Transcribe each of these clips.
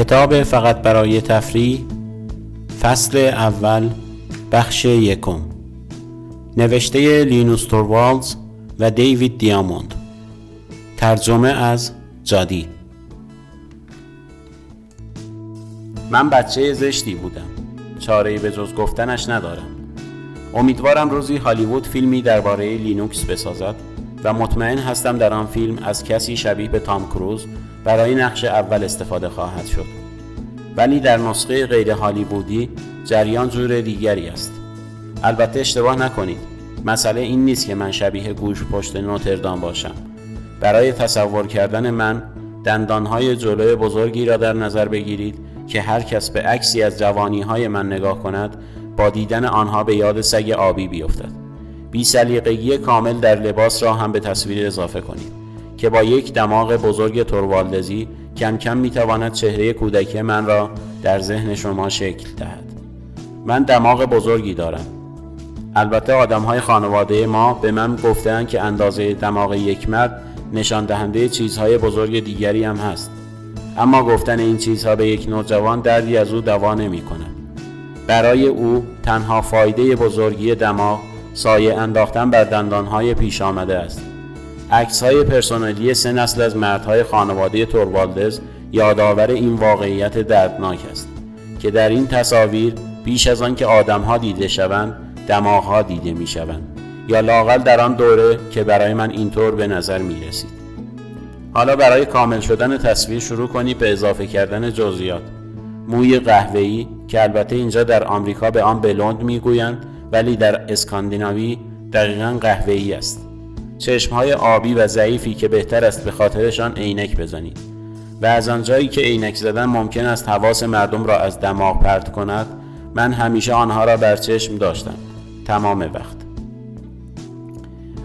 کتاب فقط برای تفریح فصل اول بخش یکم. نوشته لینوس توروالز و دیوید دیاموند. ترجمه از جادی. من بچه زشتی بودم. چاره به جز گفتنش ندارم. امیدوارم روزی هالیوود فیلمی درباره لینوکس بسازد و مطمئن هستم در آن فیلم از کسی شبیه به تام کروز برای نقش اول استفاده خواهد شد. ولی در نسخه غیر هالیوودی جریان جور دیگری است. البته اشتباه نکنید. مسئله این نیست که من شبیه گوش پشت نوتردام باشم. برای تصور کردن من دندانهای جلوی بزرگی را در نظر بگیرید که هر کس به عکسی از جوانی های من نگاه کند با دیدن آنها به یاد سگ آبی بیفتد. بی سلیقگی کامل در لباس را هم به تصویر اضافه کنید. که با یک دماغ بزرگ توروالدزی کم کم می‌تواند چهره کودکی من را در ذهن شما شکل دهد. من دماغ بزرگی دارم. البته آدم های خانواده ما به من گفتند که اندازه دماغ یک مرد نشان دهنده چیزهای بزرگ دیگری هم هست. اما گفتن این چیزها به یک نوجوان دردی از او دوا نمی کند برای او تنها فایده بزرگی دماغ سایه انداختن بر دندانهای پیش آمده است. عکس های پرسنلی سه نسل از مردهای خانواده توروالدز یادآور این واقعیت دردناک است که در این تصاویر بیش از آن که آدمها دیده شوند دماغها دیده می شوند یا لاقل در آن دوره که برای من اینطور به نظر می رسید حالا برای کامل شدن تصویر شروع کنی به اضافه کردن جزئیات. موی قهوه‌ای که البته اینجا در آمریکا به آن بلوند می‌گویند ولی در اسکاندیناوی دقیقا قهوه‌ای است. چشمهای آبی و ضعیفی که بهتر است به خاطرشان عینک بزنید و از آنجایی که عینک زدن ممکن است حواس مردم را از دماغ پرت کند من همیشه آنها را در چشم داشتم. تمام وقت.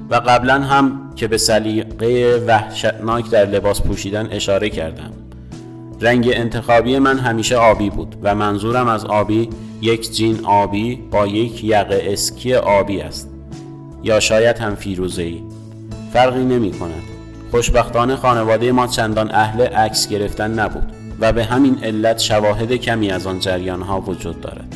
و قبلا هم که به سلیقه وحشتناک در لباس پوشیدن اشاره کردم. رنگ انتخابی من همیشه آبی بود و منظورم از آبی یک جین آبی با یک یقه اسکی آبی است. یا شاید هم فیروزه‌ای. فرقی نمی کند خوشبختانه خانواده ما چندان اهل عکس گرفتن نبود و به همین علت شواهد کمی از آن جریان ها وجود دارد.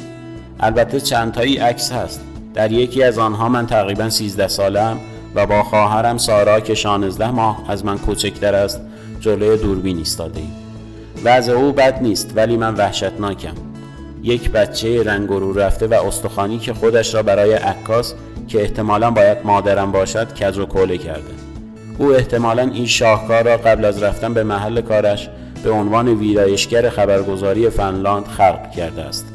البته چندتایی عکس هست. در یکی از آنها من تقریبا 13 سالم و با خواهرم سارا که 16 ماه از من کوچکتر است جلوی دوربین ایستاده ایم وضع او بد نیست ولی من وحشتناکم. یک بچه رنگ رو رفته و استخوانی که خودش را برای عکاس که احتمالا باید مادرم باشد کج و کوله کرده. او احتمالا این شاهکار را قبل از رفتن به محل کارش به عنوان ویرایشگر خبرگزاری فنلاند خلق کرده است.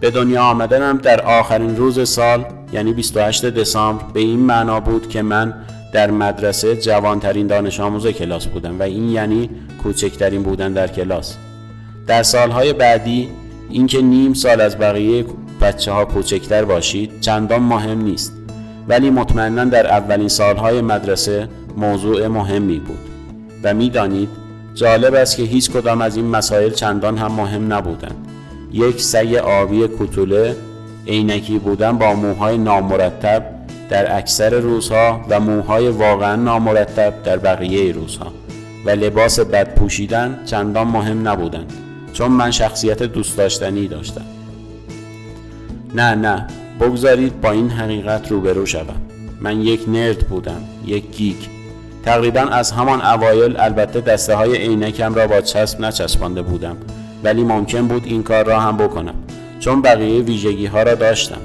به دنیا آمدنم در آخرین روز سال یعنی 28 دسامبر به این معنا بود که من در مدرسه جوانترین دانش آموز کلاس بودم و این یعنی کوچکترین بودن در کلاس. در سالهای بعدی اینکه نیم سال از بقیه بچه ها کوچکتر باشید چندان مهم نیست. ولی مطمئنا در اولین سالهای مدرسه موضوع مهمی بود. و می‌دانید جالب است که هیچ کدام از این مسائل چندان هم مهم نبودند. یک سگ آبی کوتوله عینکی بودن با موهای نامرتب در اکثر روزها و موهای واقعا نامرتب در بقیه روزها. و لباس بد پوشیدن چندان مهم نبودند چون من شخصیت دوست داشتنی داشتم. نه نه بگذارید با این حقیقت روبرو شوم. من یک نرد بودم یک گیک تقریبا از همان اوایل البته دسته های عینکم را با چسب نچسبانده بودم ولی ممکن بود این کار را هم بکنم چون بقیه ویژگی ها را داشتم.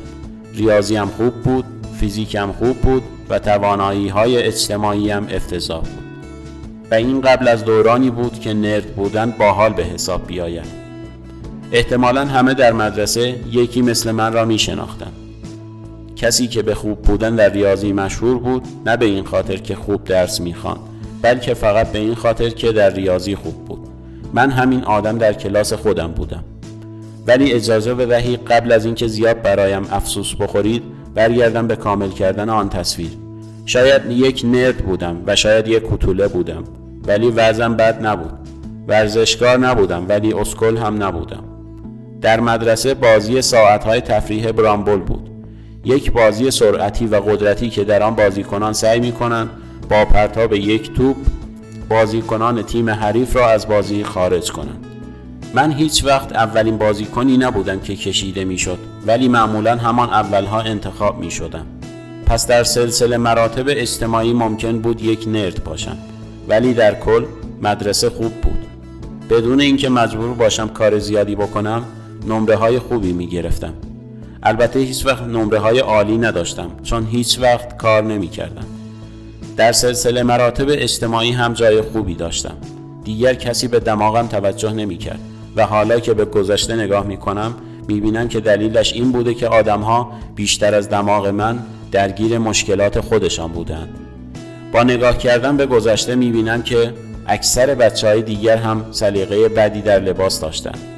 ریاضی هم خوب بود فیزیکم خوب بود و توانایی های اجتماعی هم افتضاح بود. و این قبل از دورانی بود که نرد بودن باحال به حساب بیاید. احتمالا همه در مدرسه یکی مثل من را می شناختن. کسی که به خوب بودن در ریاضی مشهور بود نه به این خاطر که خوب درس می‌خواند بلکه فقط به این خاطر که در ریاضی خوب بود. من همین آدم در کلاس خودم بودم. ولی اجازه بدهید قبل از اینکه زیاد برایم افسوس بخورید برگردم به کامل کردن آن تصویر. شاید یک نرد بودم و شاید یک کتوله بودم ولی وزن بد نبود. ورزشکار نبودم ولی اسکل هم نبودم. در مدرسه بازی ساعتهای تفریح برامبل بود. یک بازی سرعتی و قدرتی که در آن بازیکنان سعی می کنند با پرتاب یک توپ بازیکنان تیم حریف را از بازی خارج کنند. من هیچ وقت اولین بازیکنی نبودم که کشیده می‌شد ولی معمولا همان اولها انتخاب می شدم. پس در سلسله مراتب اجتماعی ممکن بود یک نرد باشم ولی در کل مدرسه خوب بود. بدون اینکه مجبور باشم کار زیادی بکنم نمره های خوبی می گرفتم البته هیچ وقت نمره های عالی نداشتم چون هیچ وقت کار نمی کردم در سلسله مراتب اجتماعی هم جای خوبی داشتم. دیگر کسی به دماغم توجه نمی کرد و حالا که به گذشته نگاه می کنم می بینم که دلیلش این بوده که آدمها بیشتر از دماغ من درگیر مشکلات خودشان بودند. با نگاه کردن به گذشته می بینم که اکثر بچه های دیگر هم سلیقه بدی در لباس داشتند.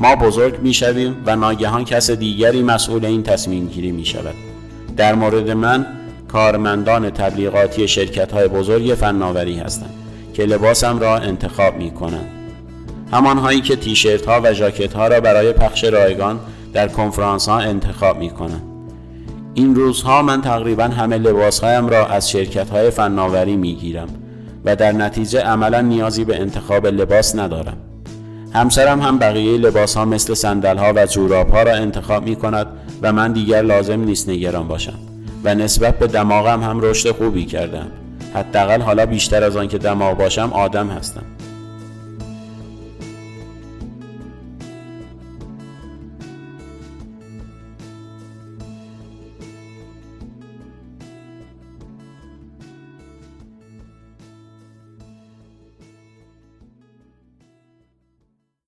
ما بزرگ می شویم و ناگهان کس دیگری مسئول این تصمیم گیری می شود در مورد من کارمندان تبلیغاتی شرکت های بزرگ فناوری هستند که لباسم را انتخاب می کنند هایی که تیشرت ها و ژاکت ها را برای پخش رایگان در کنفرانس ها انتخاب می کنند این روزها من تقریبا همه لباس هایم را از شرکت های فناوری می گیرم و در نتیجه عملا نیازی به انتخاب لباس ندارم. همسرم هم بقیه لباس ها مثل سندل ها و جوراب ها را انتخاب می کند و من دیگر لازم نیست نگران باشم و نسبت به دماغم هم رشد خوبی کردم. حداقل حالا بیشتر از آن که دماغ باشم آدم هستم.